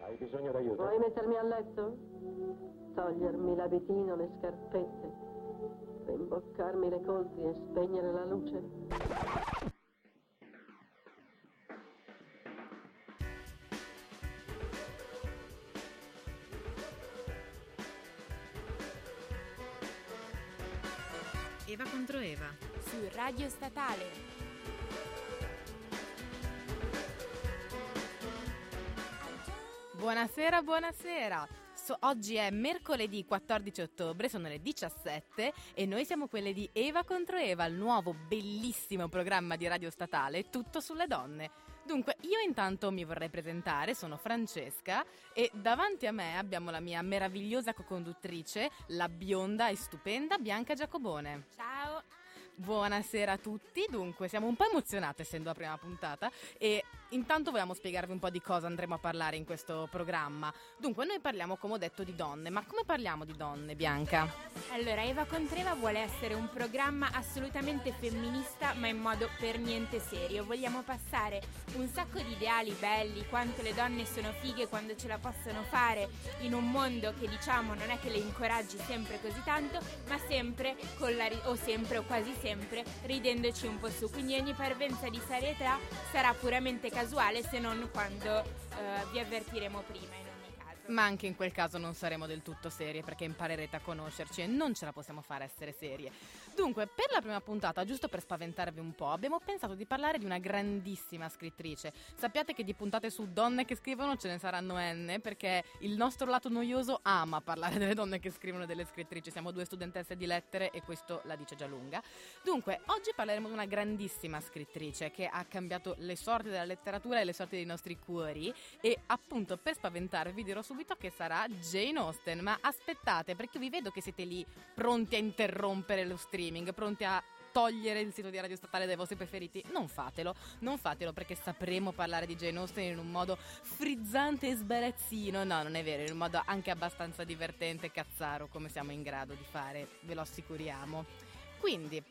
Hai bisogno d'aiuto? Vuoi mettermi a letto? Togliermi l'abitino, le scarpette, rimboccarmi le coltri e spegnere la luce? Eva contro Eva. su Radio Statale. Buonasera, buonasera. So- oggi è mercoledì 14 ottobre, sono le 17 e noi siamo quelle di Eva contro Eva, il nuovo bellissimo programma di radio statale tutto sulle donne. Dunque, io intanto mi vorrei presentare, sono Francesca e davanti a me abbiamo la mia meravigliosa co-conduttrice, la bionda e stupenda Bianca Giacobone. Ciao. Buonasera a tutti, dunque siamo un po' emozionate essendo la prima puntata e intanto vogliamo spiegarvi un po' di cosa andremo a parlare in questo programma. Dunque noi parliamo come ho detto di donne, ma come parliamo di donne Bianca? Allora, Eva contro Eva vuole essere un programma assolutamente femminista, ma in modo per niente serio. Vogliamo passare un sacco di ideali belli, quanto le donne sono fighe quando ce la possono fare in un mondo che diciamo non è che le incoraggi sempre così tanto, ma sempre ri- o sempre o quasi sempre ridendoci un po' su. Quindi ogni parvenza di serietà sarà puramente casuale se non quando eh, vi avvertiremo prima. Ma anche in quel caso non saremo del tutto serie perché imparerete a conoscerci e non ce la possiamo fare essere serie. Dunque, per la prima puntata, giusto per spaventarvi un po', abbiamo pensato di parlare di una grandissima scrittrice. Sappiate che di puntate su donne che scrivono ce ne saranno N perché il nostro lato noioso ama parlare delle donne che scrivono e delle scrittrici. Siamo due studentesse di lettere e questo la dice già lunga. Dunque, oggi parleremo di una grandissima scrittrice che ha cambiato le sorti della letteratura e le sorti dei nostri cuori e appunto per spaventarvi dirò subito che sarà Jane Austen, ma aspettate perché vi vedo che siete lì pronti a interrompere lo streaming, pronti a togliere il sito di Radio Statale dai vostri preferiti, non fatelo, non fatelo perché sapremo parlare di Jane Austen in un modo frizzante e sbarazzino, no non è vero, in un modo anche abbastanza divertente e cazzaro come siamo in grado di fare, ve lo assicuriamo. Quindi,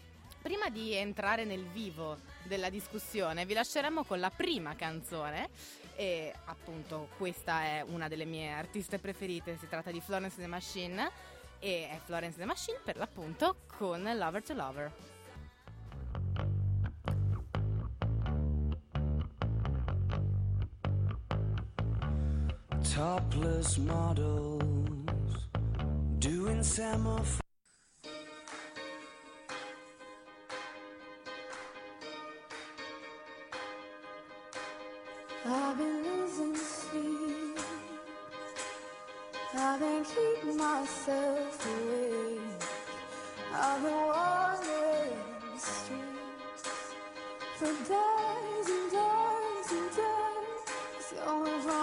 prima di entrare nel vivo della discussione, vi lasceremo con la prima canzone e appunto questa è una delle mie artiste preferite, si tratta di Florence the Machine e è Florence the Machine per l'appunto con Lover to Lover. Topless models doing semaphore. I've been losing sleep. I've been keeping myself awake. I've been wandering streets for days and days and days, going from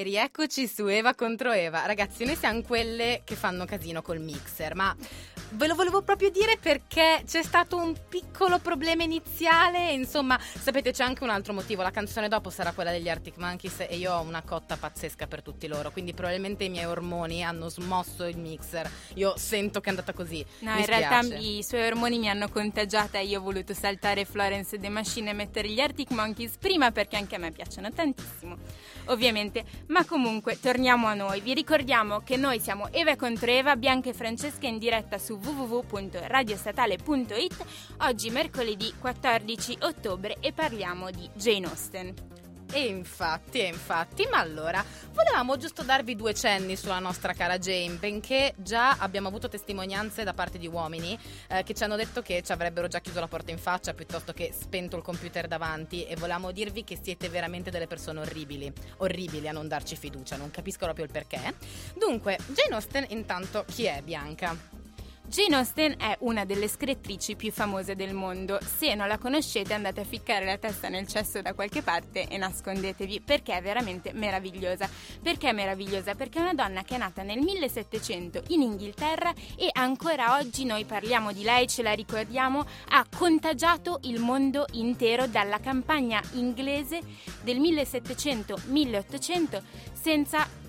E rieccoci su Eva contro Eva. Ragazzi, noi siamo quelle che fanno casino col mixer, ma ve lo volevo proprio dire perché c'è stato un piccolo problema iniziale. Insomma, sapete, c'è anche un altro motivo. La canzone dopo sarà quella degli Arctic Monkeys e io ho una cotta pazzesca per tutti loro. Quindi, probabilmente i miei ormoni hanno smosso il mixer. Io sento che è andata così. No, Mi in realtà spiace. i suoi ormoni mi hanno contagiata e io ho voluto saltare Florence The Machine e mettere gli Arctic Monkeys prima perché anche a me piacciono tantissimo, ovviamente. Ma comunque, torniamo a noi. Vi ricordiamo che noi siamo Eva contro Eva, Bianca e Francesca in diretta su www.radiostatale.it oggi mercoledì 14 ottobre e parliamo di Jane Austen. E infatti, e infatti, ma allora volevamo giusto darvi due cenni sulla nostra cara Jane, benché già abbiamo avuto testimonianze da parte di uomini eh, che ci hanno detto che ci avrebbero già chiuso la porta in faccia piuttosto che spento il computer davanti e volevamo dirvi che siete veramente delle persone orribili, orribili a non darci fiducia, non capisco proprio il perché. Dunque, Jane Austen intanto chi è Bianca? Jane Austen è una delle scrittrici più famose del mondo. Se non la conoscete andate a ficcare la testa nel cesso da qualche parte e nascondetevi perché è veramente meravigliosa. Perché è meravigliosa? Perché è una donna che è nata nel 1700 in Inghilterra e ancora oggi noi parliamo di lei, ce la ricordiamo, ha contagiato il mondo intero dalla campagna inglese del 1700-1800 senza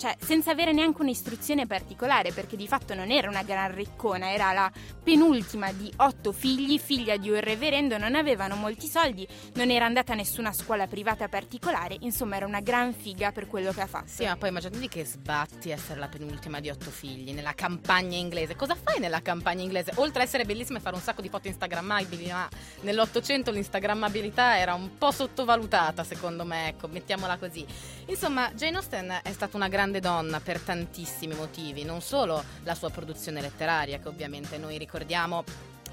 cioè senza avere neanche un'istruzione particolare, perché di fatto non era una gran riccona, era la penultima di otto figli, figlia di un reverendo, non avevano molti soldi, non era andata a nessuna scuola privata particolare, insomma era una gran figa per quello che ha fatto. Sì, ma poi immaginatevi che sbatti essere la penultima di otto figli nella campagna inglese. Cosa fai nella campagna inglese? Oltre a essere bellissima e fare un sacco di foto instagrammabili, ma nell'Ottocento l'instagrammabilità era un po' sottovalutata, secondo me, ecco, mettiamola così. Insomma, Jane Austen è stata una grande donna per tantissimi motivi, non solo la sua produzione letteraria, che ovviamente noi ricordiamo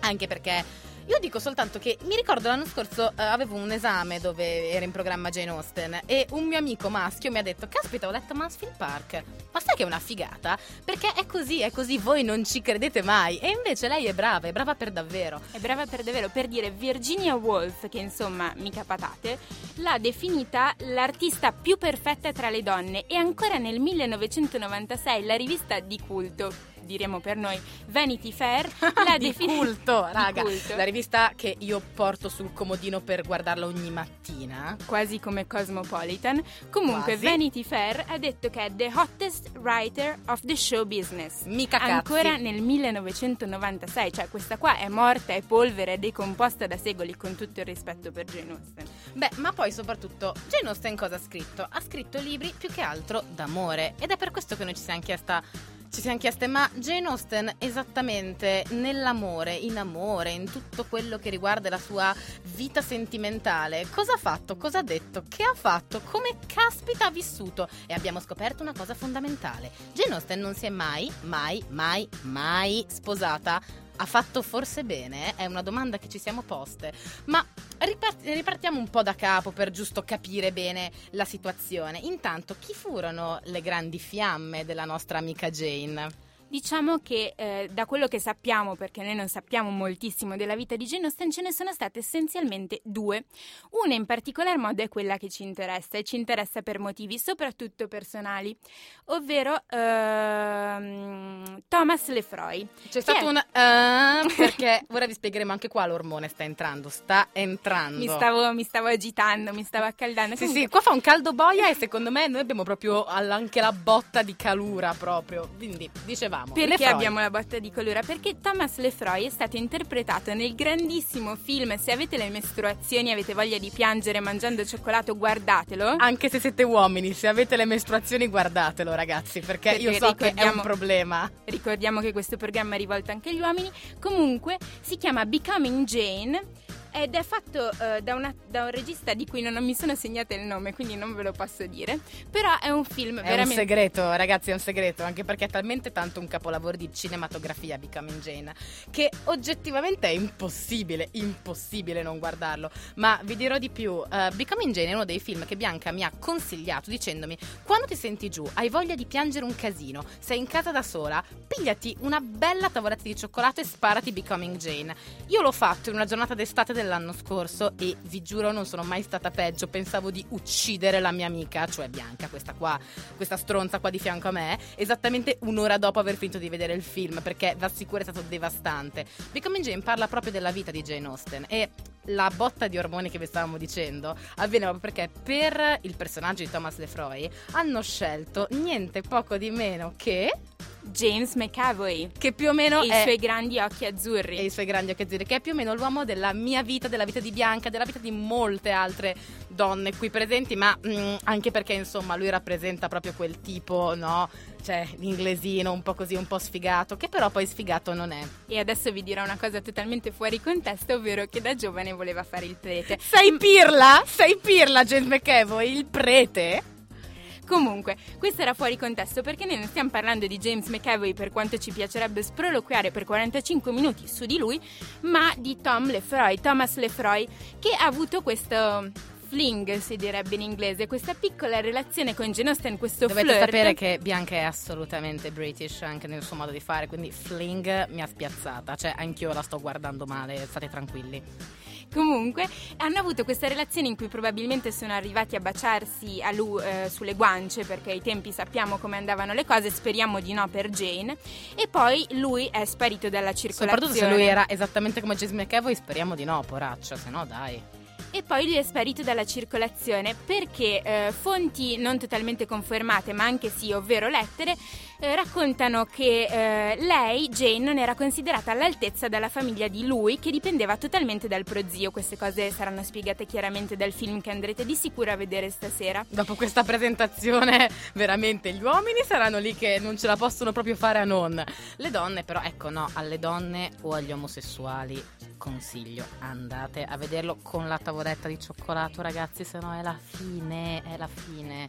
anche perché io dico soltanto che mi ricordo l'anno scorso eh, avevo un esame dove era in programma Jane Austen e un mio amico maschio mi ha detto caspita ho letto Mansfield Park. Ma sai che è una figata? Perché è così è così voi non ci credete mai. E invece lei è brava è brava per davvero. È brava per davvero, per dire Virginia Woolf, che insomma mica patate, l'ha definita l'artista più perfetta tra le donne e ancora nel 1996 la rivista di culto, diremo per noi, Vanity Fair, l'ha di definita culto di raga culto. la rivista che io porto sul comodino per guardarla ogni mattina quasi come Cosmopolitan. Comunque, Quasi. Vanity Fair ha detto che è the hottest writer of the show business. mica cazzi Ancora nel 1996, cioè questa qua è morta, è polvere, è decomposta da secoli, con tutto il rispetto per Jane Austen. Beh, ma poi soprattutto Jane Austen cosa ha scritto? Ha scritto libri più che altro d'amore ed è per questo che noi ci siamo chiesta ci siamo chieste, ma Jane Austen esattamente nell'amore, in amore, in tutto quello che riguarda la sua vita sentimentale, cosa ha fatto, cosa ha detto, che ha fatto, come caspita ha vissuto? E abbiamo scoperto una cosa fondamentale. Jane Austen non si è mai, mai, mai, mai sposata. Ha fatto forse bene? È una domanda che ci siamo poste. Ma ripart- ripartiamo un po' da capo per giusto capire bene la situazione. Intanto, chi furono le grandi fiamme della nostra amica Jane? Diciamo che eh, da quello che sappiamo, perché noi non sappiamo moltissimo della vita di Jane Austen, ce ne sono state essenzialmente due. Una in particolar modo è quella che ci interessa e ci interessa per motivi soprattutto personali, ovvero ehm, Thomas Lefroy. C'è stato è? un eh, perché ora vi spiegheremo anche qua l'ormone sta entrando, sta entrando. Mi stavo, mi stavo agitando, mi stavo accaldando. Sì, Comunque, sì, qua fa un caldo boia e secondo me noi abbiamo proprio anche la botta di calura proprio. Quindi dicevamo. Perché abbiamo la botta di colura? Perché Thomas Lefroy è stato interpretato nel grandissimo film Se avete le mestruazioni e avete voglia di piangere mangiando cioccolato, guardatelo. Anche se siete uomini, se avete le mestruazioni guardatelo ragazzi, perché, Perché io so che è un problema. Ricordiamo che questo programma è rivolto anche agli uomini. Comunque si chiama Becoming Jane ed è fatto eh, da, una- da un regista di cui non, mi sono segnata il nome, quindi non ve lo posso dire. Però è un film È veramente... un segreto, ragazzi, è un segreto, anche perché è talmente tanto un capolavoro di cinematografia Becoming Jane che oggettivamente è impossibile, impossibile non guardarlo. Ma vi dirò di più, eh, Becoming Jane è uno dei film che Bianca mi ha consigliato dicendomi quando ti senti giù, hai voglia di piangere un casino, sei in casa da sola, pigliati una bella tavoletta di cioccolato e sparati Becoming Jane. Io l'ho fatto in una giornata d'estate dell'anno scorso e vi giuro non sono mai stata peggio, pensavo di uccidere la mia amica, cioè Bianca, questa qua, questa stronza qua di fianco a me, esattamente un'ora dopo aver finito di vedere il film, perché vi assicuro è stato devastante. Becoming Jane parla proprio della vita di Jane Austen e la botta di ormoni che vi stavamo dicendo avviene proprio perché per il personaggio di Thomas Lefroy hanno scelto niente poco di meno che James McAvoy che più o meno e i è suoi grandi occhi azzurri. e i suoi grandi occhi azzurri, che è più o meno l'uomo della mia vita, della vita di Bianca, della vita di molte altre donne qui presenti, ma mm, anche perché insomma lui rappresenta proprio quel tipo, no? Cioè l'inglesino un po' così, un po' sfigato, che però poi sfigato non è. E adesso vi dirò una cosa totalmente fuori contesto, ovvero che da giovane voleva fare il prete. Sei pirla? Sei pirla, James McAvoy, il prete? Comunque, questo era fuori contesto perché noi non stiamo parlando di James McAvoy per quanto ci piacerebbe sproloquiare per 45 minuti su di lui, ma di Tom Lefroy, Thomas Lefroy, che ha avuto questo fling, si direbbe in inglese, questa piccola relazione con Jane Austen, questo Dovete flirt. sapere che Bianca è assolutamente british anche nel suo modo di fare, quindi fling mi ha spiazzata, cioè anch'io la sto guardando male, state tranquilli. Comunque, hanno avuto questa relazione in cui probabilmente sono arrivati a baciarsi a lui, eh, sulle guance, perché ai tempi sappiamo come andavano le cose, speriamo di no per Jane. E poi lui è sparito dalla circolazione. Soprattutto se lui era esattamente come James McAvoy, speriamo di no, poraccio, se no dai. E poi lui è sparito dalla circolazione perché eh, fonti non totalmente confermate, ma anche sì, ovvero lettere, eh, raccontano che eh, lei, Jane, non era considerata all'altezza dalla famiglia di lui, che dipendeva totalmente dal prozio. Queste cose saranno spiegate chiaramente dal film che andrete di sicuro a vedere stasera. Dopo questa presentazione, veramente gli uomini saranno lì che non ce la possono proprio fare a non. Le donne, però, ecco, no, alle donne o agli omosessuali consiglio, andate a vederlo con la tavoletta di cioccolato, ragazzi, se no è la fine, è la fine.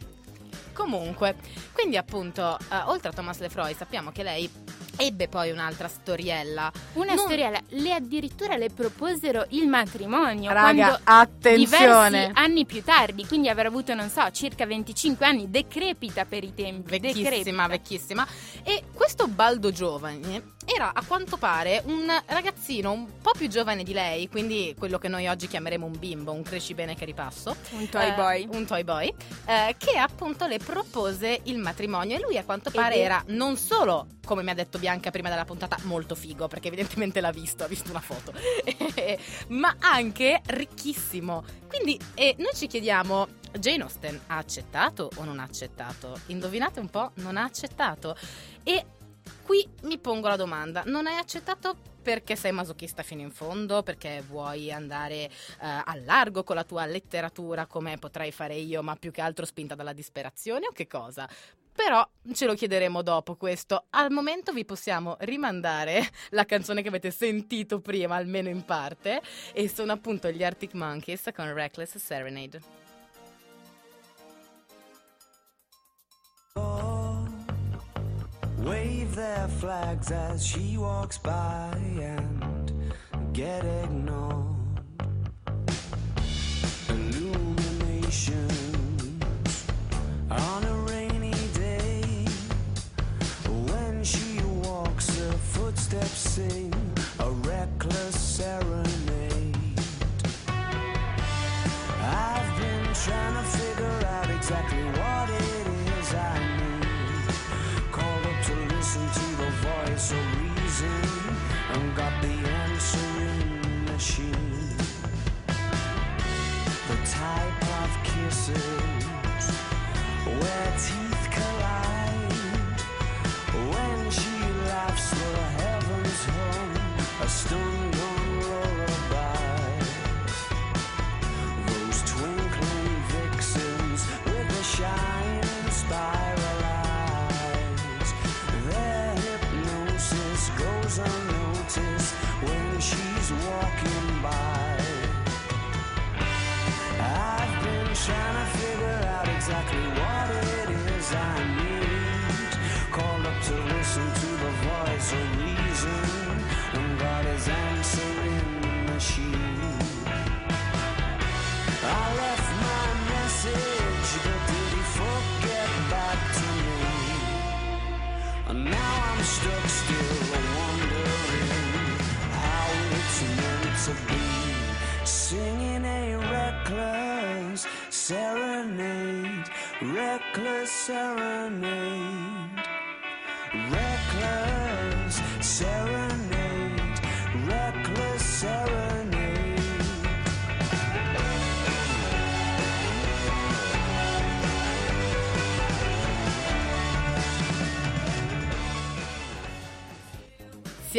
Comunque, quindi appunto, eh, oltre a Thomas Lefroy, sappiamo che lei ebbe poi un'altra storiella. Una Non- storiella, le addirittura le proposero il matrimonio. Raga, attenzione! Diversi anni più tardi, quindi avrà avuto, non so, circa 25 anni, decrepita per i tempi. Vecchissima, decrepita. vecchissima. E questo baldo giovane era a quanto pare un ragazzino un po' più giovane di lei, quindi quello che noi oggi chiameremo un bimbo, un crescibene che ripasso. Un toy Eh, boy. un toy boy, eh, che appunto le propose il matrimonio e lui a quanto pare Ed era non solo, come mi ha detto Bianca prima della puntata, molto figo, perché evidentemente l'ha visto, ha visto una foto, ma anche ricchissimo. Quindi eh, noi ci chiediamo, Jane Austen ha accettato o non ha accettato? Indovinate un po', non ha accettato. E qui mi pongo la domanda, non hai accettato perché sei masochista fino in fondo, perché vuoi andare eh, al largo con la tua letteratura come potrei fare io, ma più che altro spinta dalla disperazione o che cosa? Però ce lo chiederemo dopo questo. Al momento vi possiamo rimandare la canzone che avete sentito prima, almeno in parte, e sono appunto gli Arctic Monkeys con Reckless Serenade. Wave their flags as she walks by and get ignored. Illuminations on a rainy day. When she walks, her footsteps sing a reckless serenade. And got the answering machine. The type of kisses where teeth collide. When she laughs, the heavens a stun walking by. I've been trying reckless serenade,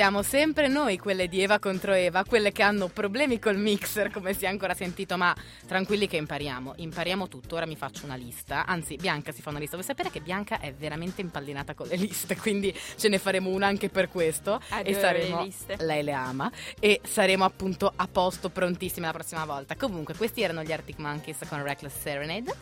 Siamo sempre noi, quelle di Eva contro Eva, quelle che hanno problemi col mixer, come si è ancora sentito, ma tranquilli che impariamo, impariamo tutto. Ora mi faccio una lista, anzi Bianca si fa una lista. Vuoi sapere che Bianca è veramente impallinata con le liste, quindi ce ne faremo una anche per questo. Adoro e saremo, le liste. Lei le ama e saremo appunto a posto, prontissime la prossima volta. Comunque, questi erano gli Arctic Monkeys con Reckless Serenade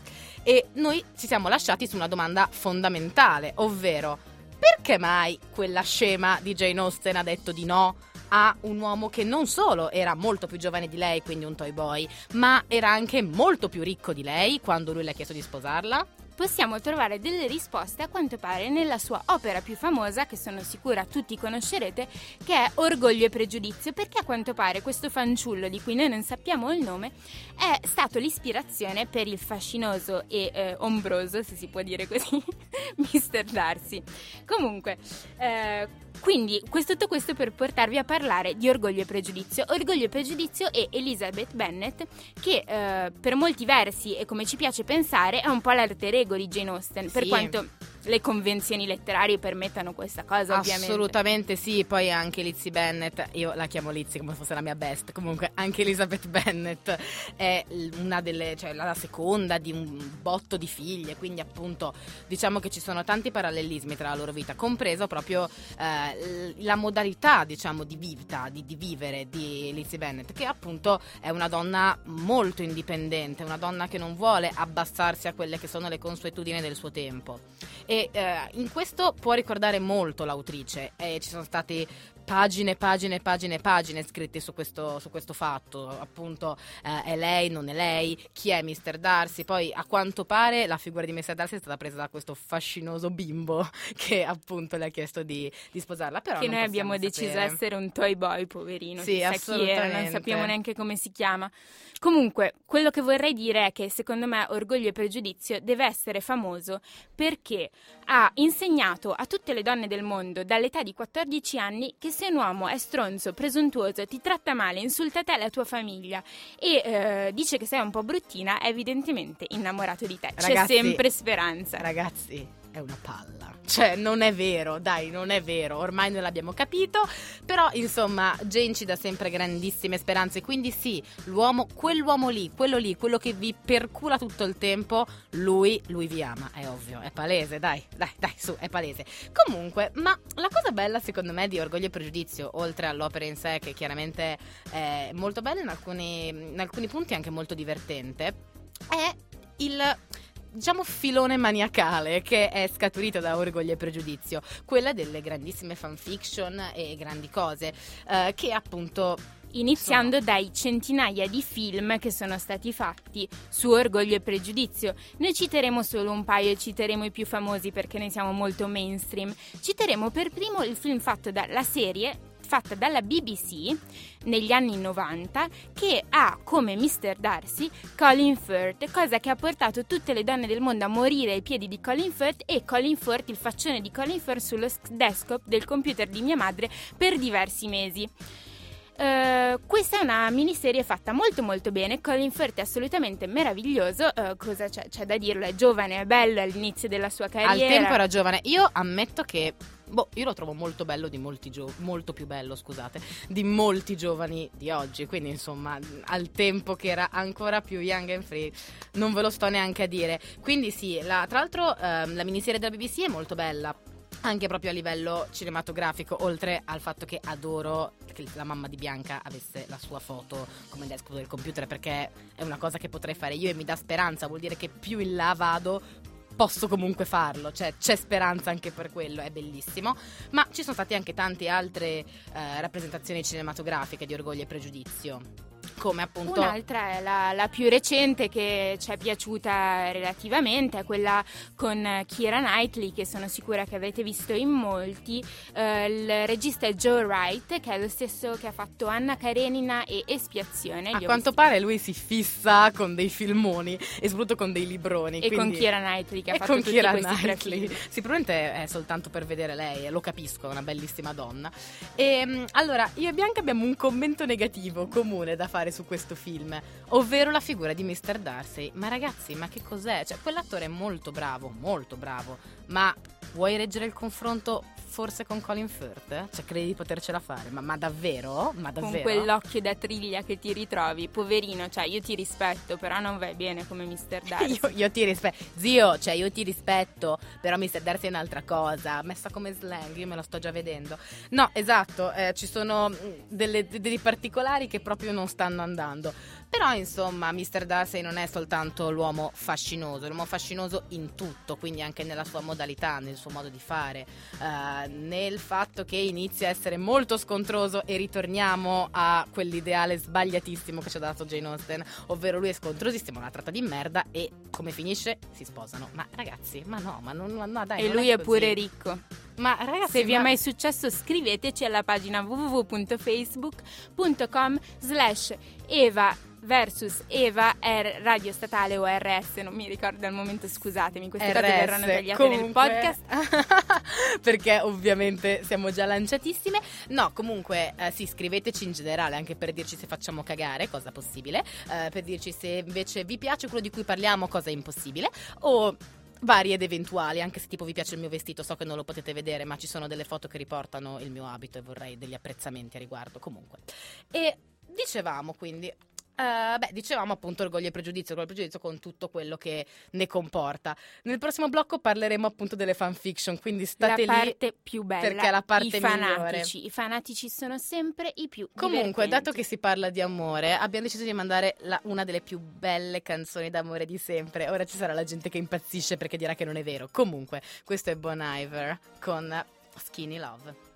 e noi ci siamo lasciati su una domanda fondamentale, ovvero perché mai quella scema di Jane Austen ha detto di no a un uomo che non solo era molto più giovane di lei, quindi un toy boy, ma era anche molto più ricco di lei quando lui le ha chiesto di sposarla? Possiamo trovare delle risposte a quanto pare nella sua opera più famosa, che sono sicura tutti conoscerete, che è Orgoglio e Pregiudizio, perché a quanto pare questo fanciullo di cui noi non sappiamo il nome è stato l'ispirazione per il fascinoso e eh, ombroso, se si può dire così, Mr. Darcy. Comunque, eh, quindi questo, tutto questo per portarvi a parlare di Orgoglio e Pregiudizio. Orgoglio e Pregiudizio e Elizabeth Bennet, che eh, per molti versi e come ci piace pensare è un po' l'alter ego di Jane Austen, per Sì. quanto le convenzioni letterarie permettano questa cosa, ovviamente. Assolutamente sì, poi anche Lizzie Bennett, io la chiamo Lizzie come se fosse la mia best, comunque anche Elizabeth Bennett è una delle, cioè la seconda di un botto di figlie, quindi appunto diciamo che ci sono tanti parallelismi tra la loro vita, compreso proprio eh, la modalità diciamo di vita, di, di vivere di Lizzie Bennett, che appunto è una donna molto indipendente, una donna che non vuole abbassarsi a quelle che sono le consuetudini del suo tempo. E eh, in questo può ricordare molto l'autrice. E ci sono state pagine, pagine, pagine, pagine scritte su questo, su questo fatto. Appunto, eh, è lei, non è lei, chi è Mr. Darcy. Poi, a quanto pare, la figura di Mr. Darcy è stata presa da questo fascinoso bimbo che appunto le ha chiesto di, di sposarla. Però che noi abbiamo deciso sapere. essere un toy boy, poverino. Sì, chissà chi era, non sappiamo neanche come si chiama. Comunque, quello che vorrei dire è che secondo me Orgoglio e Pregiudizio deve essere famoso perché ha insegnato a tutte le donne del mondo dall'età di 14 anni che se un uomo è stronzo, presuntuoso, ti tratta male, insulta te e la tua famiglia e eh, dice che sei un po' bruttina, è evidentemente innamorato di te. C'è Ragazzi, sempre speranza. Ragazzi, è una palla. Cioè, non è vero, dai, non è vero. Ormai noi l'abbiamo capito. Però, insomma, Jane ci dà sempre grandissime speranze. Quindi, sì, l'uomo, quell'uomo lì, quello lì, quello che vi percula tutto il tempo, lui, lui vi ama. È ovvio, è palese, dai, dai, dai, su, è palese. Comunque, ma la cosa bella, secondo me, di Orgoglio e Pregiudizio, oltre all'opera in sé, che chiaramente è molto bella in alcuni, in alcuni punti, anche molto divertente, è il diciamo filone maniacale che è scaturito da Orgoglio e Pregiudizio, quella delle grandissime fanfiction e grandi cose eh, che appunto Iniziando dai centinaia di film che sono stati fatti su Orgoglio e Pregiudizio. Noi citeremo solo un paio e citeremo i più famosi perché noi siamo molto mainstream. Citeremo per primo il film fatto dalla serie fatta dalla BBC negli anni 90 che ha come Mr. Darcy Colin Firth, cosa che ha portato tutte le donne del mondo a morire ai piedi di Colin Firth e Colin Firth, il faccione di Colin Firth sullo desktop del computer di mia madre per diversi mesi. Eh, questa è una miniserie fatta molto molto bene, Colin Firth è assolutamente meraviglioso, eh, cosa c'è, c'è da dirlo, è giovane, è bello all'inizio della sua carriera. al tempo era giovane. Io ammetto che boh, io lo trovo molto bello di molti gio- molto più bello, scusate, di molti giovani di oggi, quindi insomma, al tempo che era ancora più young and free, non ve lo sto neanche a dire. Quindi sì, la- tra l'altro ehm, la miniserie della BBC è molto bella. Anche proprio a livello cinematografico, oltre al fatto che adoro che la mamma di Bianca avesse la sua foto come desktop del computer, perché è una cosa che potrei fare io e mi dà speranza, vuol dire che più in là vado, posso comunque farlo, cioè c'è speranza anche per quello, è bellissimo. Ma ci sono state anche tante altre eh, rappresentazioni cinematografiche di Orgoglio e Pregiudizio. Come appunto Un'altra è la, la più recente che ci è piaciuta relativamente, è quella con Kira Knightley, che sono sicura che avrete visto in molti. Eh, il regista è Joe Wright, che è lo stesso che ha fatto Anna Karenina e Espiazione. a quanto pare lui si fissa con dei filmoni e soprattutto con dei libroni. E con quindi- Kira Knightley, che ha fatto con tutti Keira questi Knightley. probabilmente è soltanto per vedere lei, e lo capisco, è una bellissima donna. E, allora, io e Bianca abbiamo un commento negativo comune da fare su questo film, ovvero la figura di Mr. Darcy. Ma ragazzi, ma che cos'è? Cioè, quell'attore è molto bravo, molto bravo, ma vuoi reggere il confronto forse con Colin Firth? Cioè, credi di potercela fare? Ma, ma davvero? Ma Con davvero? quell'occhio da triglia che ti ritrovi, poverino, cioè io ti rispetto, però non vai bene come Mr. Darcy. Io, io ti rispetto, zio, cioè io ti rispetto, però Mr. Darcy è un'altra cosa, messa come slang, io me lo sto già vedendo. No, esatto, eh, ci sono mm, delle- de- dei particolari che proprio non stanno andando. Però insomma, Mr. Darcy non è soltanto l'uomo fascinoso, è l'uomo fascinoso in tutto, quindi anche nella sua modalità, nel suo modo di fare, eh, nel fatto che inizia a essere molto scontroso e ritorniamo a quell'ideale sbagliatissimo che ci ha dato Jane Austen, ovvero lui è scontrosissimo, la tratta di merda e come finisce? Si sposano. Ma ragazzi, ma no, ma non, no, dai, E lui è così. pure ricco. Ma ragazzi, Se vi è ma- mai successo scriveteci alla pagina www.facebook.com slash Eva versus Eva R Radio Statale o RS, non mi ricordo al momento, scusatemi, queste cose RS, verranno tagliate nel comunque, podcast. perché ovviamente siamo già lanciatissime. No, comunque eh, sì, scriveteci in generale anche per dirci se facciamo cagare, cosa possibile, eh, per dirci se invece vi piace quello di cui parliamo, cosa è impossibile, o vari ed eventuali, anche se tipo vi piace il mio vestito, so che non lo potete vedere, ma ci sono delle foto che riportano il mio abito e vorrei degli apprezzamenti a riguardo comunque. E dicevamo quindi eh, beh, dicevamo appunto orgoglio e pregiudizio, orgoglio e pregiudizio con tutto quello che ne comporta. Nel prossimo blocco parleremo appunto delle fanfiction, quindi state la lì. parte più bella, perché è la parte i fanatici. migliore. I fanatici sono sempre i più Comunque, divertenti. dato che si parla di amore, abbiamo deciso di mandare la- una delle più belle canzoni d'amore di sempre. Ora ci sarà la gente che impazzisce perché dirà che non è vero. Comunque, questo è Bon Iver con Skinny Love.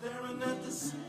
Staring at the sink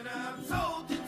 And I told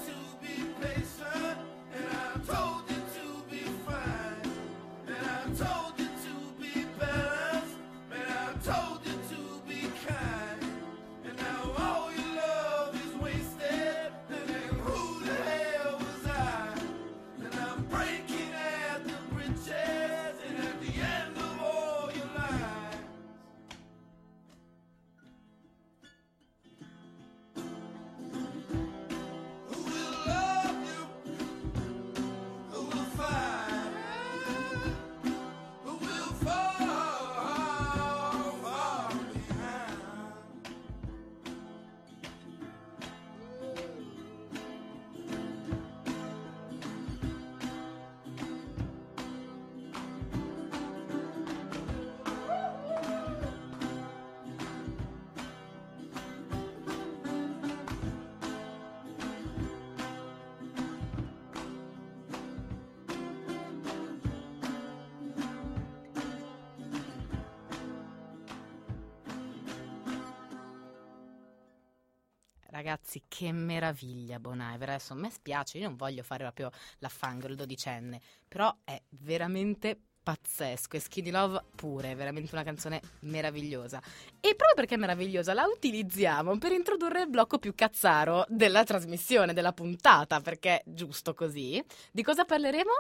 ragazzi, che meraviglia Bon Iver. Adesso a me spiace, io non voglio fare proprio la fangirl dodicenne, però è veramente pazzesco e Skinny Love pure, è veramente una canzone meravigliosa. E proprio perché è meravigliosa la utilizziamo per introdurre il blocco più cazzaro della trasmissione, della puntata, perché giusto così. Di cosa parleremo?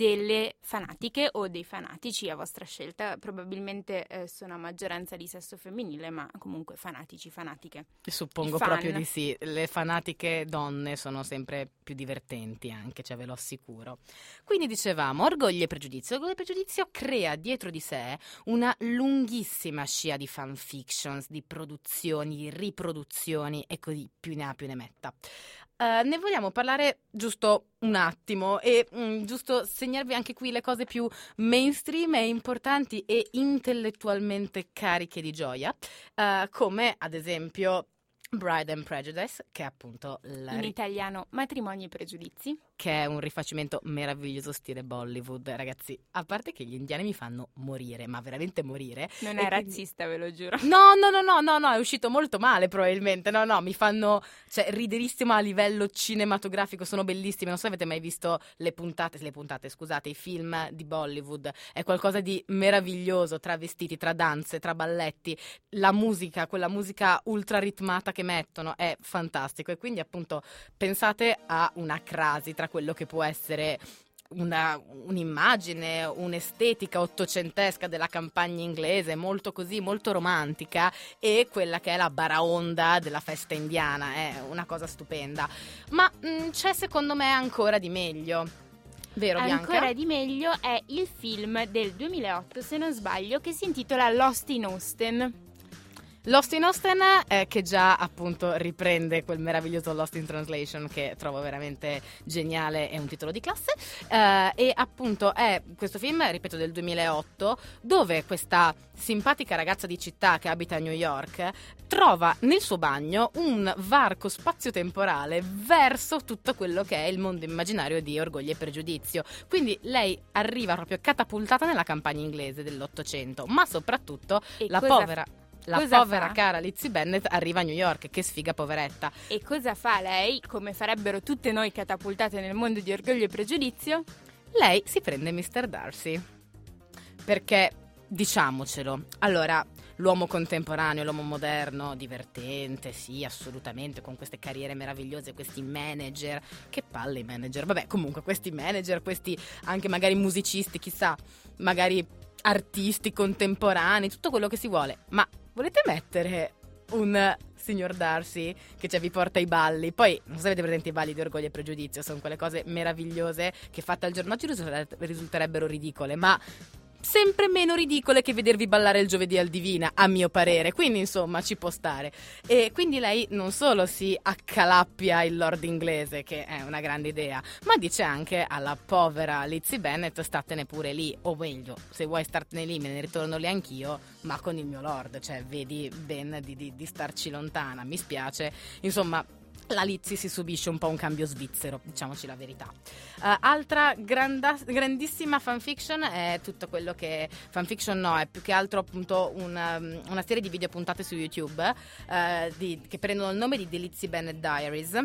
Delle fanatiche o dei fanatici a vostra scelta, probabilmente eh, sono a maggioranza di sesso femminile, ma comunque fanatici, fanatiche. Suppongo proprio di sì, le fanatiche donne sono sempre più divertenti anche, cioè ve lo assicuro. Quindi dicevamo, Orgoglio e Pregiudizio. Orgoglio e Pregiudizio crea dietro di sé una lunghissima scia di fanfictions, di produzioni, di riproduzioni e così più ne ha più ne metta. Eh, ne vogliamo parlare giusto un attimo e mm, giusto segnarvi anche qui le cose più mainstream e importanti e intellettualmente cariche di gioia, eh, come ad esempio Bride and Prejudice, che è appunto la In italiano, matrimoni e pregiudizi. che è un rifacimento meraviglioso stile Bollywood, ragazzi. A parte che gli indiani mi fanno morire, ma veramente morire. Non E è quindi- razzista, ve lo giuro. No, no, no, no, no, no, è uscito molto male probabilmente. No, no, mi fanno, cioè, riderissimo a livello cinematografico, sono bellissime. Non so se avete mai visto le puntate, le puntate, scusate, i film di Bollywood. È qualcosa di meraviglioso tra vestiti, tra danze, tra balletti. La musica, quella musica ultra ritmata che mettono è fantastico. E quindi, appunto, pensate a una crasi tra quello che può essere una- un'immagine, un'estetica ottocentesca della campagna inglese, molto così, molto romantica, e quella che è la baraonda della festa indiana, è una cosa stupenda. Ma mm, c'è secondo me ancora di meglio. Vero Bianca? Ancora di meglio è il film del 2008, se non sbaglio, che si intitola Lost in Austin. Lost in Austin, eh, che già appunto riprende quel meraviglioso Lost in Translation che trovo veramente geniale, è un titolo di classe. eh, e appunto è questo film, ripeto, del 2008, dove questa simpatica ragazza di città che abita a New York trova nel suo bagno un varco spazio-temporale verso tutto quello che è il mondo immaginario di orgoglio e pregiudizio. Quindi lei arriva proprio catapultata nella campagna inglese dell'Ottocento, ma soprattutto E la povera. La cosa povera fa? cara Lizzie Bennett arriva a New York, che sfiga poveretta. E cosa fa lei, come farebbero tutte noi catapultate nel mondo di orgoglio e pregiudizio? Lei si prende Mr. Darcy. Perché, diciamocelo, allora, l'uomo contemporaneo, l'uomo moderno, divertente, sì, assolutamente, con queste carriere meravigliose, questi manager. Che palle i manager. Vabbè, comunque, questi manager, questi anche magari musicisti, chissà, magari artisti contemporanei, tutto quello che si vuole. Ma volete mettere un signor Darcy che cioè, vi porta ai balli. Poi, non so se avete presente i balli di orgoglio e pregiudizio, sono quelle cose meravigliose che fatte al giorno risultare- risulterebbero ridicole, ma sempre meno ridicole che vedervi ballare il giovedì al Divina, a mio parere. Quindi, insomma, ci può stare. E quindi lei non solo si accalappia il lord inglese, che è una grande idea, ma dice anche alla povera Lizzie Bennett: statene pure lì, o meglio, se vuoi startene lì, me ne ritorno lì anch'io, ma con il mio lord, cioè vedi ben di, di- di starci lontana. Mi spiace. Insomma. La Lizzie si subisce un po' un cambio svizzero, diciamoci la verità. Eh, altra granda- grandissima fanfiction è tutto quello che. Fanfiction no, è più che altro appunto una, una serie di video puntate su YouTube eh, di- che prendono il nome di The Lizzie Bennett Diaries.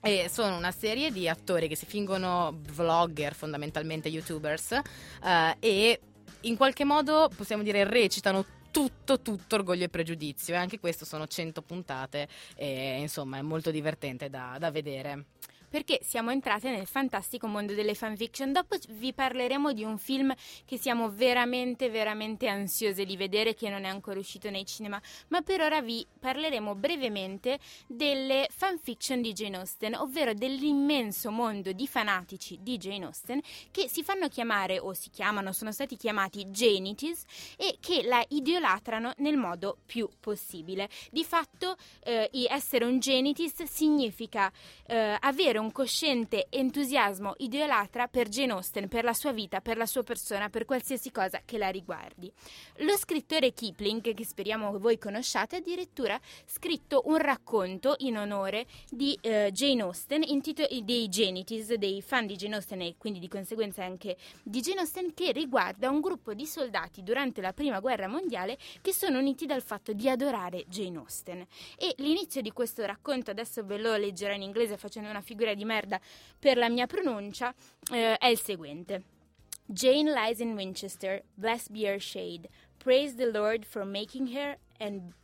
E sono una serie di attori che si fingono vlogger, fondamentalmente youtubers, eh, e in qualche modo possiamo dire recitano tutto, tutto orgoglio e pregiudizio. E anche questo sono 100 puntate, e insomma è molto divertente da, da vedere. Perché siamo entrate nel fantastico mondo delle fanfiction. Dopo vi parleremo di un film che siamo veramente, veramente ansiose di vedere, che non è ancora uscito nei cinema. Ma per ora vi parleremo brevemente delle fanfiction di Jane Austen, ovvero dell'immenso mondo di fanatici di Jane Austen che si fanno chiamare o si chiamano, sono stati chiamati Janities e che la idolatrano nel modo più possibile. Di fatto, eh, essere un Janitis significa eh, avere un un cosciente entusiasmo ideolatra per Jane Austen, per la sua vita, per la sua persona, per qualsiasi cosa che la riguardi. Lo scrittore Kipling, che speriamo voi conosciate, ha addirittura scritto un racconto in onore di eh, Jane Austen, intito- dei Genitis, dei fan di Jane Austen e quindi di conseguenza anche di Jane Austen, che riguarda un gruppo di soldati durante la prima guerra mondiale che sono uniti dal fatto di adorare Jane Austen. E l'inizio di questo racconto, adesso ve lo leggerò in inglese facendo una figura di merda per la mia pronuncia, eh, è il seguente. Jane lies in Winchester, blessed be her shade. Praise the Lord for making her and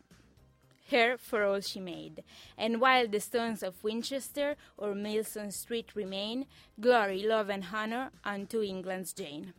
her for all she made. And while the stones of Winchester or Milson Street remain, glory, love and honor unto England's Jane.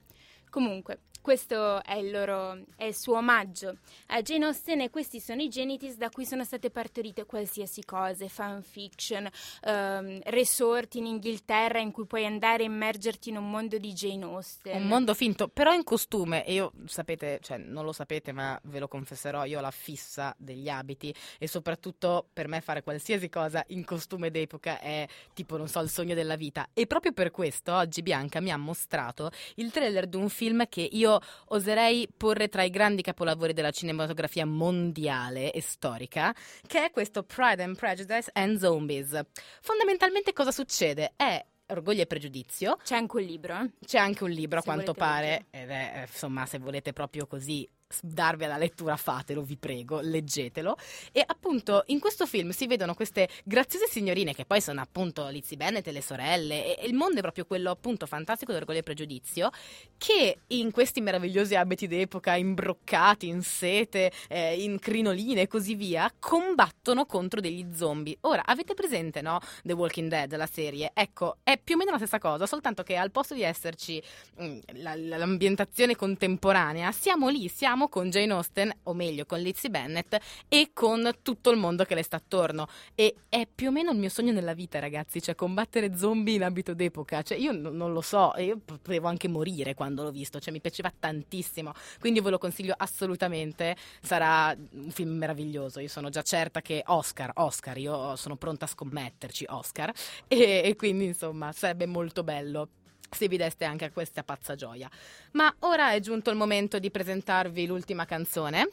Comunque, questo è il, loro, è il suo omaggio a Jane Austen e questi sono i genitis da cui sono state partorite qualsiasi cosa, fanfiction, ehm, resort in Inghilterra in cui puoi andare a immergerti in un mondo di Jane Austen. Un mondo finto, però in costume. E io sapete, cioè non lo sapete, ma ve lo confesserò, io ho la fissa degli abiti e soprattutto per me fare qualsiasi cosa in costume d'epoca è tipo, non so, il sogno della vita. E proprio per questo oggi Bianca mi ha mostrato il trailer di un film che io oserei porre tra i grandi capolavori della cinematografia mondiale e storica, che è questo Pride and Prejudice and Zombies. Fondamentalmente cosa succede? È Orgoglio e Pregiudizio. C'è anche un libro. eh? C'è anche un libro a Se quanto pare, ed è eh, insomma, se volete proprio così darvi alla lettura, fatelo, vi prego, leggetelo. E appunto in questo film si vedono queste graziose signorine che poi sono appunto Lizzie Bennet e le sorelle, e, il mondo è proprio quello appunto fantastico di Orgoglio e Pregiudizio, che in questi meravigliosi abiti d'epoca, imbroccati in sete, eh, in crinoline e così via, combattono contro degli zombie. Ora, avete presente, no? The Walking Dead, la serie? Ecco, è più o meno la stessa cosa, soltanto che al posto di esserci mm, la- la- l'ambientazione contemporanea, siamo lì, siamo con Jane Austen, o meglio con Lizzie Bennet, e con tutto il mondo che le sta attorno. E è più o meno il mio sogno nella vita, ragazzi, cioè combattere zombie in abito d'epoca. Cioè, io n- non lo so, io potevo anche morire quando l'ho visto, cioè mi piaceva tantissimo. Quindi ve lo consiglio assolutamente, sarà un film meraviglioso. Io sono già certa che Oscar, Oscar, io sono pronta a scommetterci, Oscar. E, e quindi, insomma, sarebbe molto bello se vi deste anche a questa pazza gioia. Ma ora è giunto il momento di presentarvi l'ultima canzone.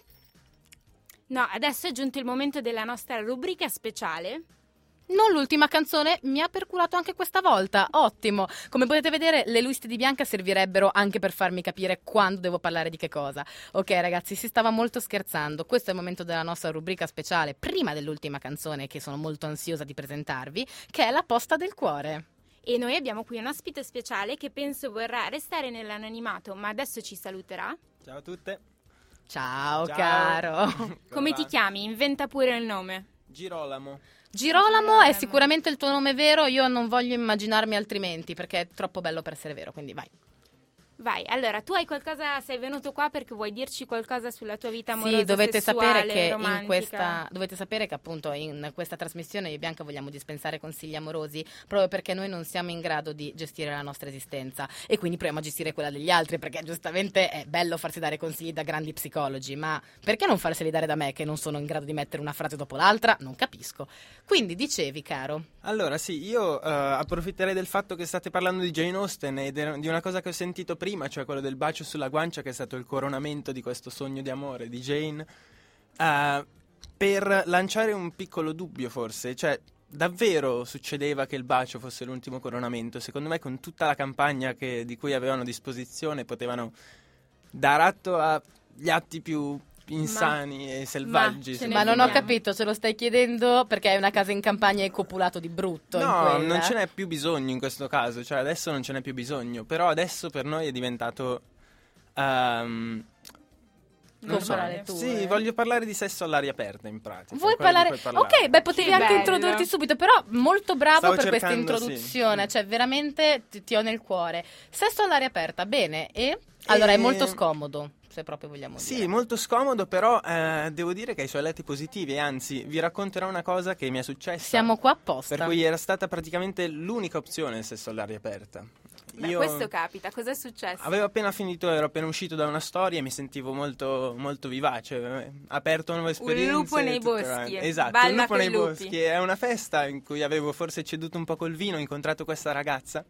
No, adesso è giunto il momento della nostra rubrica speciale. Non l'ultima canzone, mi ha perculato anche questa volta. Ottimo. Come potete vedere, le liste di Bianca servirebbero anche per farmi capire quando devo parlare di che cosa. Ok, ragazzi, si stava molto scherzando. Questo è il momento della nostra rubrica speciale, prima dell'ultima canzone che sono molto ansiosa di presentarvi, che è la posta del cuore. E noi abbiamo qui un ospite speciale che penso vorrà restare nell'anonimato, ma adesso ci saluterà. Ciao a tutte. Ciao, Ciao. caro. Come ti chiami? Inventa pure il nome. Girolamo. Girolamo è sicuramente il tuo nome vero, io non voglio immaginarmi altrimenti perché è troppo bello per essere vero, quindi vai. Vai, allora, tu hai qualcosa, sei venuto qua perché vuoi dirci qualcosa sulla tua vita amorosa, Sì, dovete sessuale, sapere che in romantica? questa dovete sapere che appunto in questa trasmissione io e Bianca vogliamo dispensare consigli amorosi proprio perché noi non siamo in grado di gestire la nostra esistenza e quindi proviamo a gestire quella degli altri perché giustamente è bello farsi dare consigli da grandi psicologi, ma perché non farseli dare da me che non sono in grado di mettere una frase dopo l'altra? Non capisco. Quindi dicevi, caro, Allora, sì, io eh, approfitterei del fatto che state parlando di Jane Austen e de- di una cosa che ho sentito prima, cioè quello del bacio sulla guancia, che è stato il coronamento di questo sogno di amore di Jane, eh, per lanciare un piccolo dubbio, forse. Cioè, davvero succedeva che il bacio fosse l'ultimo coronamento? Secondo me, con tutta la campagna che- di cui avevano disposizione, potevano dar atto agli atti più insani e selvaggi. ne ma non ho capito, ce lo stai chiedendo perché hai una casa in campagna e copulato di brutto No, non ce n'è più bisogno in questo caso, cioè adesso non ce n'è più bisogno, però adesso per noi è diventato... ehm, non so. Tu, Sì, eh. voglio parlare di sesso all'aria aperta in pratica. Vuoi parlare? cui Ok, beh, potevi Che anche bello. introdurti subito, però molto bravo Stavo per questa cercando, introduzione, sì. cioè veramente ti, ti ho nel cuore. Sesso all'aria aperta, bene, e allora è molto scomodo, se proprio vogliamo Sì, dire. molto scomodo, però eh, devo dire che ha i suoi lati positivi e anzi vi racconterò una cosa che mi è successa. Siamo qua apposta. Per cui era stata praticamente l'unica opzione il sesso all'aria aperta. Beh, Io questo capita, cosa è successo? avevo appena finito, ero appena uscito da una storia e mi sentivo molto, molto vivace, eh, aperto a nuove esperienze. lupo nei boschi, avanti. Esatto, balla un lupo nei lupi. boschi. È una festa in cui avevo forse ceduto un po' col vino, ho incontrato questa ragazza.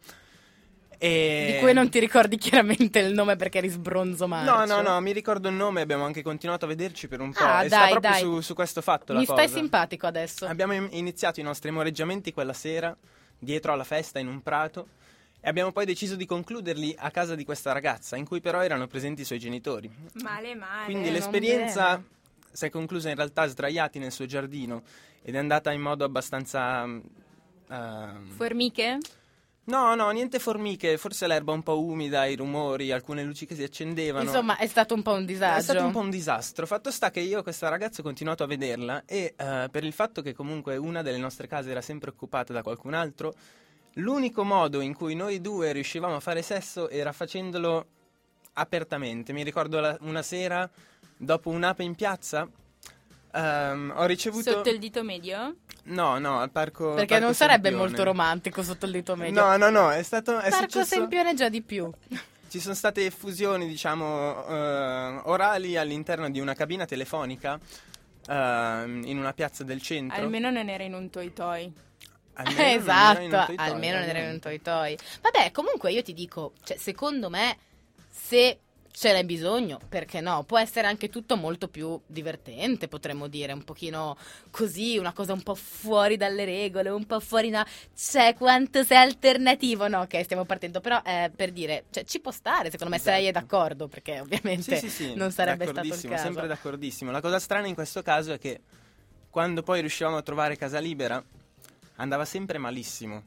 E... Di cui non ti ricordi chiaramente il nome perché eri sbronzo marcio. No, no, no, mi ricordo il nome, abbiamo anche continuato a vederci per un po'. Ah, e dai, sta proprio dai. Su, su questo fatto la Mi stai cosa. simpatico adesso. Abbiamo in- iniziato i nostri amoreggiamenti quella sera, dietro alla festa in un prato, e abbiamo poi deciso di concluderli a casa di questa ragazza, in cui però erano presenti i suoi genitori. Male, male. Quindi non l'esperienza bene. si è conclusa in realtà sdraiati nel suo giardino ed è andata in modo abbastanza... ehm, Formiche? No, no, niente formiche, forse l'erba un po' umida, i rumori, alcune luci che si accendevano. Insomma, è stato un po' un disagio. È stato un po' un disastro. Fatto sta che io questa ragazza ho continuato a vederla e eh, per il fatto che comunque una delle nostre case era sempre occupata da qualcun altro, l'unico modo in cui noi due riuscivamo a fare sesso era facendolo apertamente. Mi ricordo la- una sera, dopo un'ape in piazza, ehm, ho ricevuto... Sotto il dito medio? No, no, al parco... Perché parco non sarebbe Sempione. molto romantico sotto il dito medio. No, no, no, è stato... È Parco successo... Sempione già di più. Ci sono state fusioni, diciamo, eh, orali all'interno di una cabina telefonica ehm, in una piazza del centro. Almeno non era in un toi toi. Almeno non era in esatto, un toi-toi, almeno non era almeno. un toi toi. Vabbè, comunque io ti dico, cioè, secondo me, se ce n'è bisogno, perché no? Può essere anche tutto molto più divertente, potremmo dire, un pochino così, una cosa un po' fuori dalle regole, un po' fuori da... C'è quanto sei alternativo, no? Ok, stiamo partendo, però eh, per dire, cioè, ci può stare, secondo me, se lei è Esatto. d'accordo, perché ovviamente Sì, sì, sì, non sarebbe stato il caso. sempre d'accordissimo. La cosa strana in questo caso è che quando poi riuscivamo a trovare casa libera andava sempre malissimo.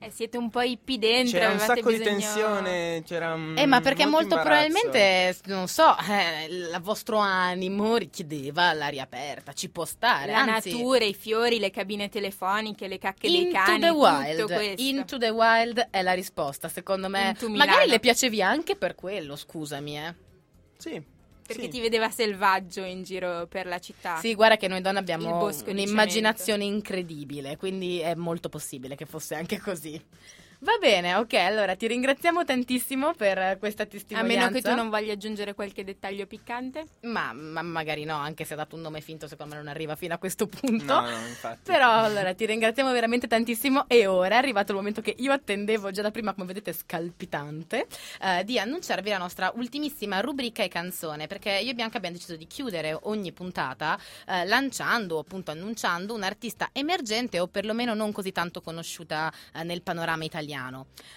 Eh, siete un po' hippie dentro, C'era un sacco di bisogno- tensione, c'era mm, Eh, ma perché molto, imbarazzo. probabilmente, non so, eh, il vostro animo richiedeva l'aria aperta, ci può stare. La anzi, natura, i fiori, le cabine telefoniche, le cacche dei Into cani, the tutto wild, questo. Into the wild è la risposta, secondo me. Into Magari Milano. le piacevi anche per quello, scusami, eh. Sì. Perché sì. ti vedeva selvaggio in giro per la città. Sì, guarda che noi donne abbiamo un'immaginazione incredibile, quindi è molto possibile che fosse anche così. Va bene, ok, allora ti ringraziamo tantissimo per questa A testimonianza. meno che tu non voglia aggiungere qualche dettaglio piccante. Ma, ma magari no, anche se ha dato un nome finto, secondo me non arriva fino a questo punto. No, no, infatti. Però allora ti ringraziamo veramente tantissimo e ora è arrivato il momento che io attendevo già da prima, come vedete scalpitante, eh, di annunciarvi la nostra ultimissima rubrica e canzone, perché io e Bianca abbiamo deciso di chiudere ogni puntata eh, lanciando, appunto annunciando un artista emergente o perlomeno non così tanto conosciuta eh, nel panorama italiano.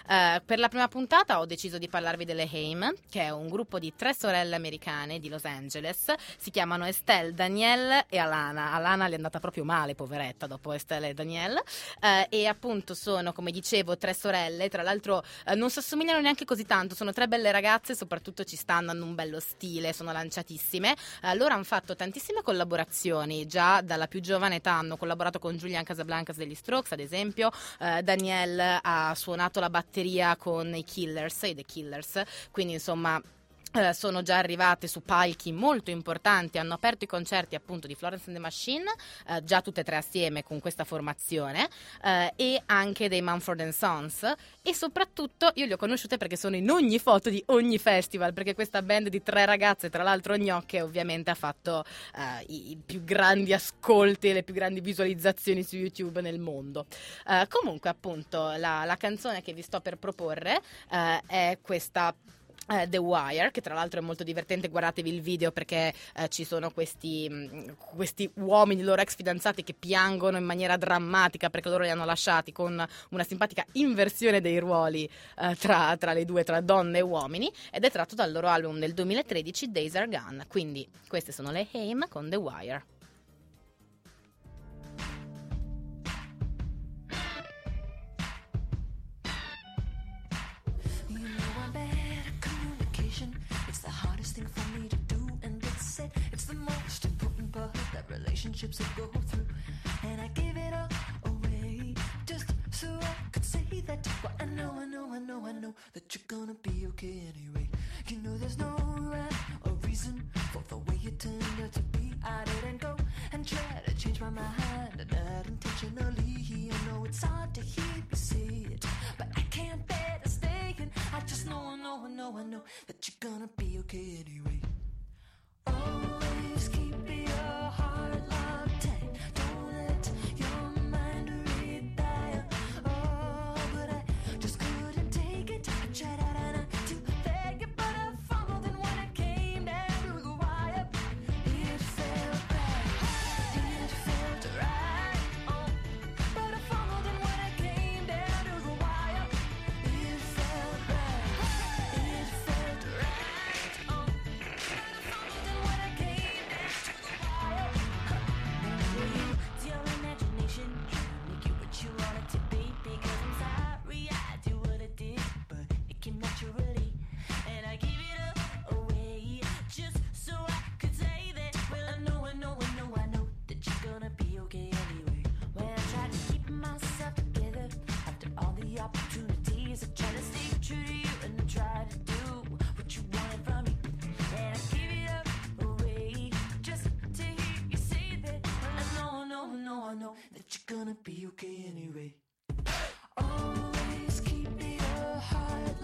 Eh, per la prima puntata ho deciso di parlarvi delle Haim, che è un gruppo di tre sorelle americane di Los Angeles, si chiamano Estelle, Danielle e Alana. Alana le è andata proprio male, poveretta, dopo Estelle e Danielle. Eh, e appunto sono, come dicevo, tre sorelle. Tra l'altro eh, non si assomigliano neanche così tanto. Sono tre belle ragazze, soprattutto ci stanno, hanno un bello stile, sono lanciatissime. Eh, loro hanno fatto tantissime collaborazioni. Già dalla più giovane età hanno collaborato con Julian Casablancas degli Strokes, ad esempio. Eh, Danielle ha suonato la batteria con i Killers, i The Killers. Quindi insomma eh, sono già arrivate su palchi molto importanti, hanno aperto i concerti appunto di Florence and the Machine, eh, già tutte e tre assieme con questa formazione, eh, e anche dei and Sons. E soprattutto io le ho conosciute perché sono in ogni foto di ogni festival, perché questa band di tre ragazze, tra l'altro gnocche, ovviamente ha fatto eh, i, i più grandi ascolti e le più grandi visualizzazioni su YouTube nel mondo. Eh, comunque appunto la, la canzone che vi sto per proporre è questa eh, The Wire, che tra l'altro è molto divertente, guardatevi il video perché eh, ci sono questi, mh, questi uomini, loro ex fidanzati, che piangono in maniera drammatica perché loro li hanno lasciati con una simpatica inversione dei ruoli eh, tra, tra le due, tra donne e uomini, ed è tratto dal loro album del 2013, Days Are Gone. Quindi queste sono le Haim con The Wire. That relationships will go through, and I give it all away just so I could say that. Well, I know, I know, I know, I know that you're gonna be okay anyway. You know there's no rhyme or reason for the way you turned out to be. I didn't go and try to change my mind, and not intentionally. I know it's hard to hear you say it, but I can't bear to stay And I just know, I know, I know, I know that you're gonna be okay anyway. Gonna be okay anyway. Always keep your heart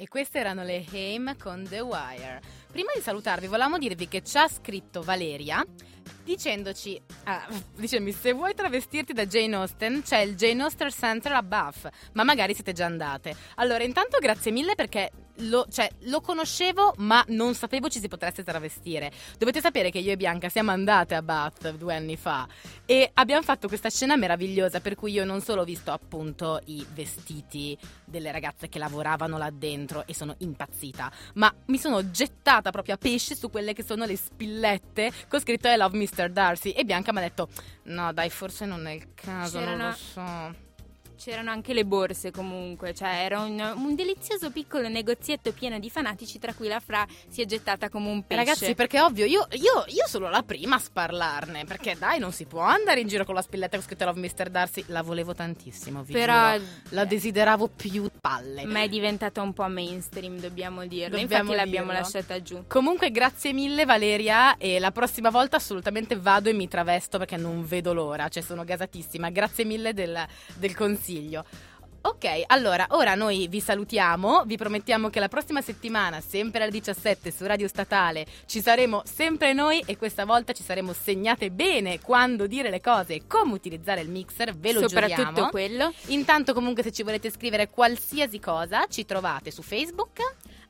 E queste erano le Haim con The Wire. Prima di salutarvi, volevamo dirvi che ci ha scritto Valeria dicendoci, ah, dicendomi, se vuoi travestirti da Jane Austen c'è il Jane Austen Center a Bath, ma magari siete già andate. Allora, intanto grazie mille perché lo, cioè, lo conoscevo ma non sapevo ci si potesse travestire. Dovete sapere che io e Bianca siamo andate a Bath due anni fa e abbiamo fatto questa scena meravigliosa per cui io non solo ho visto appunto i vestiti delle ragazze che lavoravano là dentro e sono impazzita, ma mi sono gettata proprio a pesce su quelle che sono le spillette con scritto I love Mr. Darcy e Bianca mi ha detto no dai forse non è il caso, non C'erano- lo so. C'erano anche le borse comunque, cioè era un, un delizioso piccolo negozietto pieno di fanatici tra cui la Fra si è gettata come un pesce. Ragazzi, perché ovvio, io, io, io sono la prima a sparlarne. Perché dai, non si può andare in giro con la spilletta con scritto Love Mr. Darcy. La volevo tantissimo, vi Però giuro. La desideravo più palle. ma è diventata un po' mainstream, dobbiamo dirlo. Dobbiamo Infatti l'abbiamo dirlo. lasciata giù. Comunque, grazie mille, Valeria. E la prossima volta assolutamente vado e mi travesto perché non vedo l'ora. Cioè, sono gasatissima. Grazie mille del, del consiglio. Ok, allora, ora noi vi salutiamo, vi promettiamo che la prossima settimana, sempre alle 17 su Radio Statale, ci saremo sempre noi e questa volta ci saremo segnate bene quando dire le cose e come utilizzare il mixer, ve lo Soprattutto giuriamo. quello. Intanto comunque se ci volete scrivere qualsiasi cosa ci trovate su Facebook,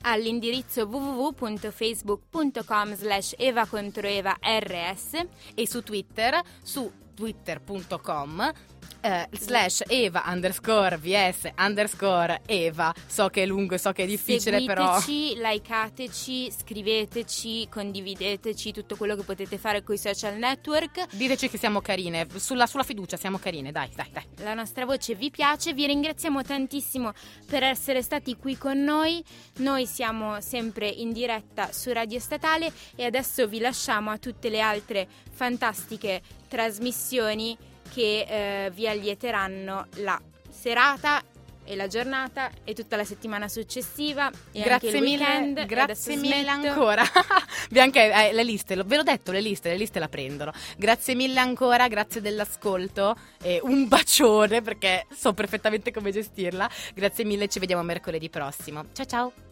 all'indirizzo www.facebook.com slash eva contro eva rs e su Twitter su twitter.com eh, slash eva underscore vs underscore eva so che è lungo e so che è difficile però Seguiteci, likeateci, scriveteci, condivideteci tutto quello che potete fare con i social network. diteci che siamo carine sulla, sulla fiducia siamo carine dai dai dai La nostra voce vi piace, vi ringraziamo tantissimo per essere stati qui con noi. Noi siamo sempre in diretta su Radio Statale e adesso vi lasciamo a tutte le altre fantastiche trasmissioni che eh, vi allieteranno la serata e la giornata e tutta la settimana successiva e grazie anche il mille, grazie mille smetto. ancora. Bianca, eh, le liste, lo- ve l'ho detto, le liste, le liste la prendono. Grazie mille ancora, grazie dell'ascolto. E un bacione perché so perfettamente come gestirla. Grazie mille, ci vediamo mercoledì prossimo. Ciao ciao.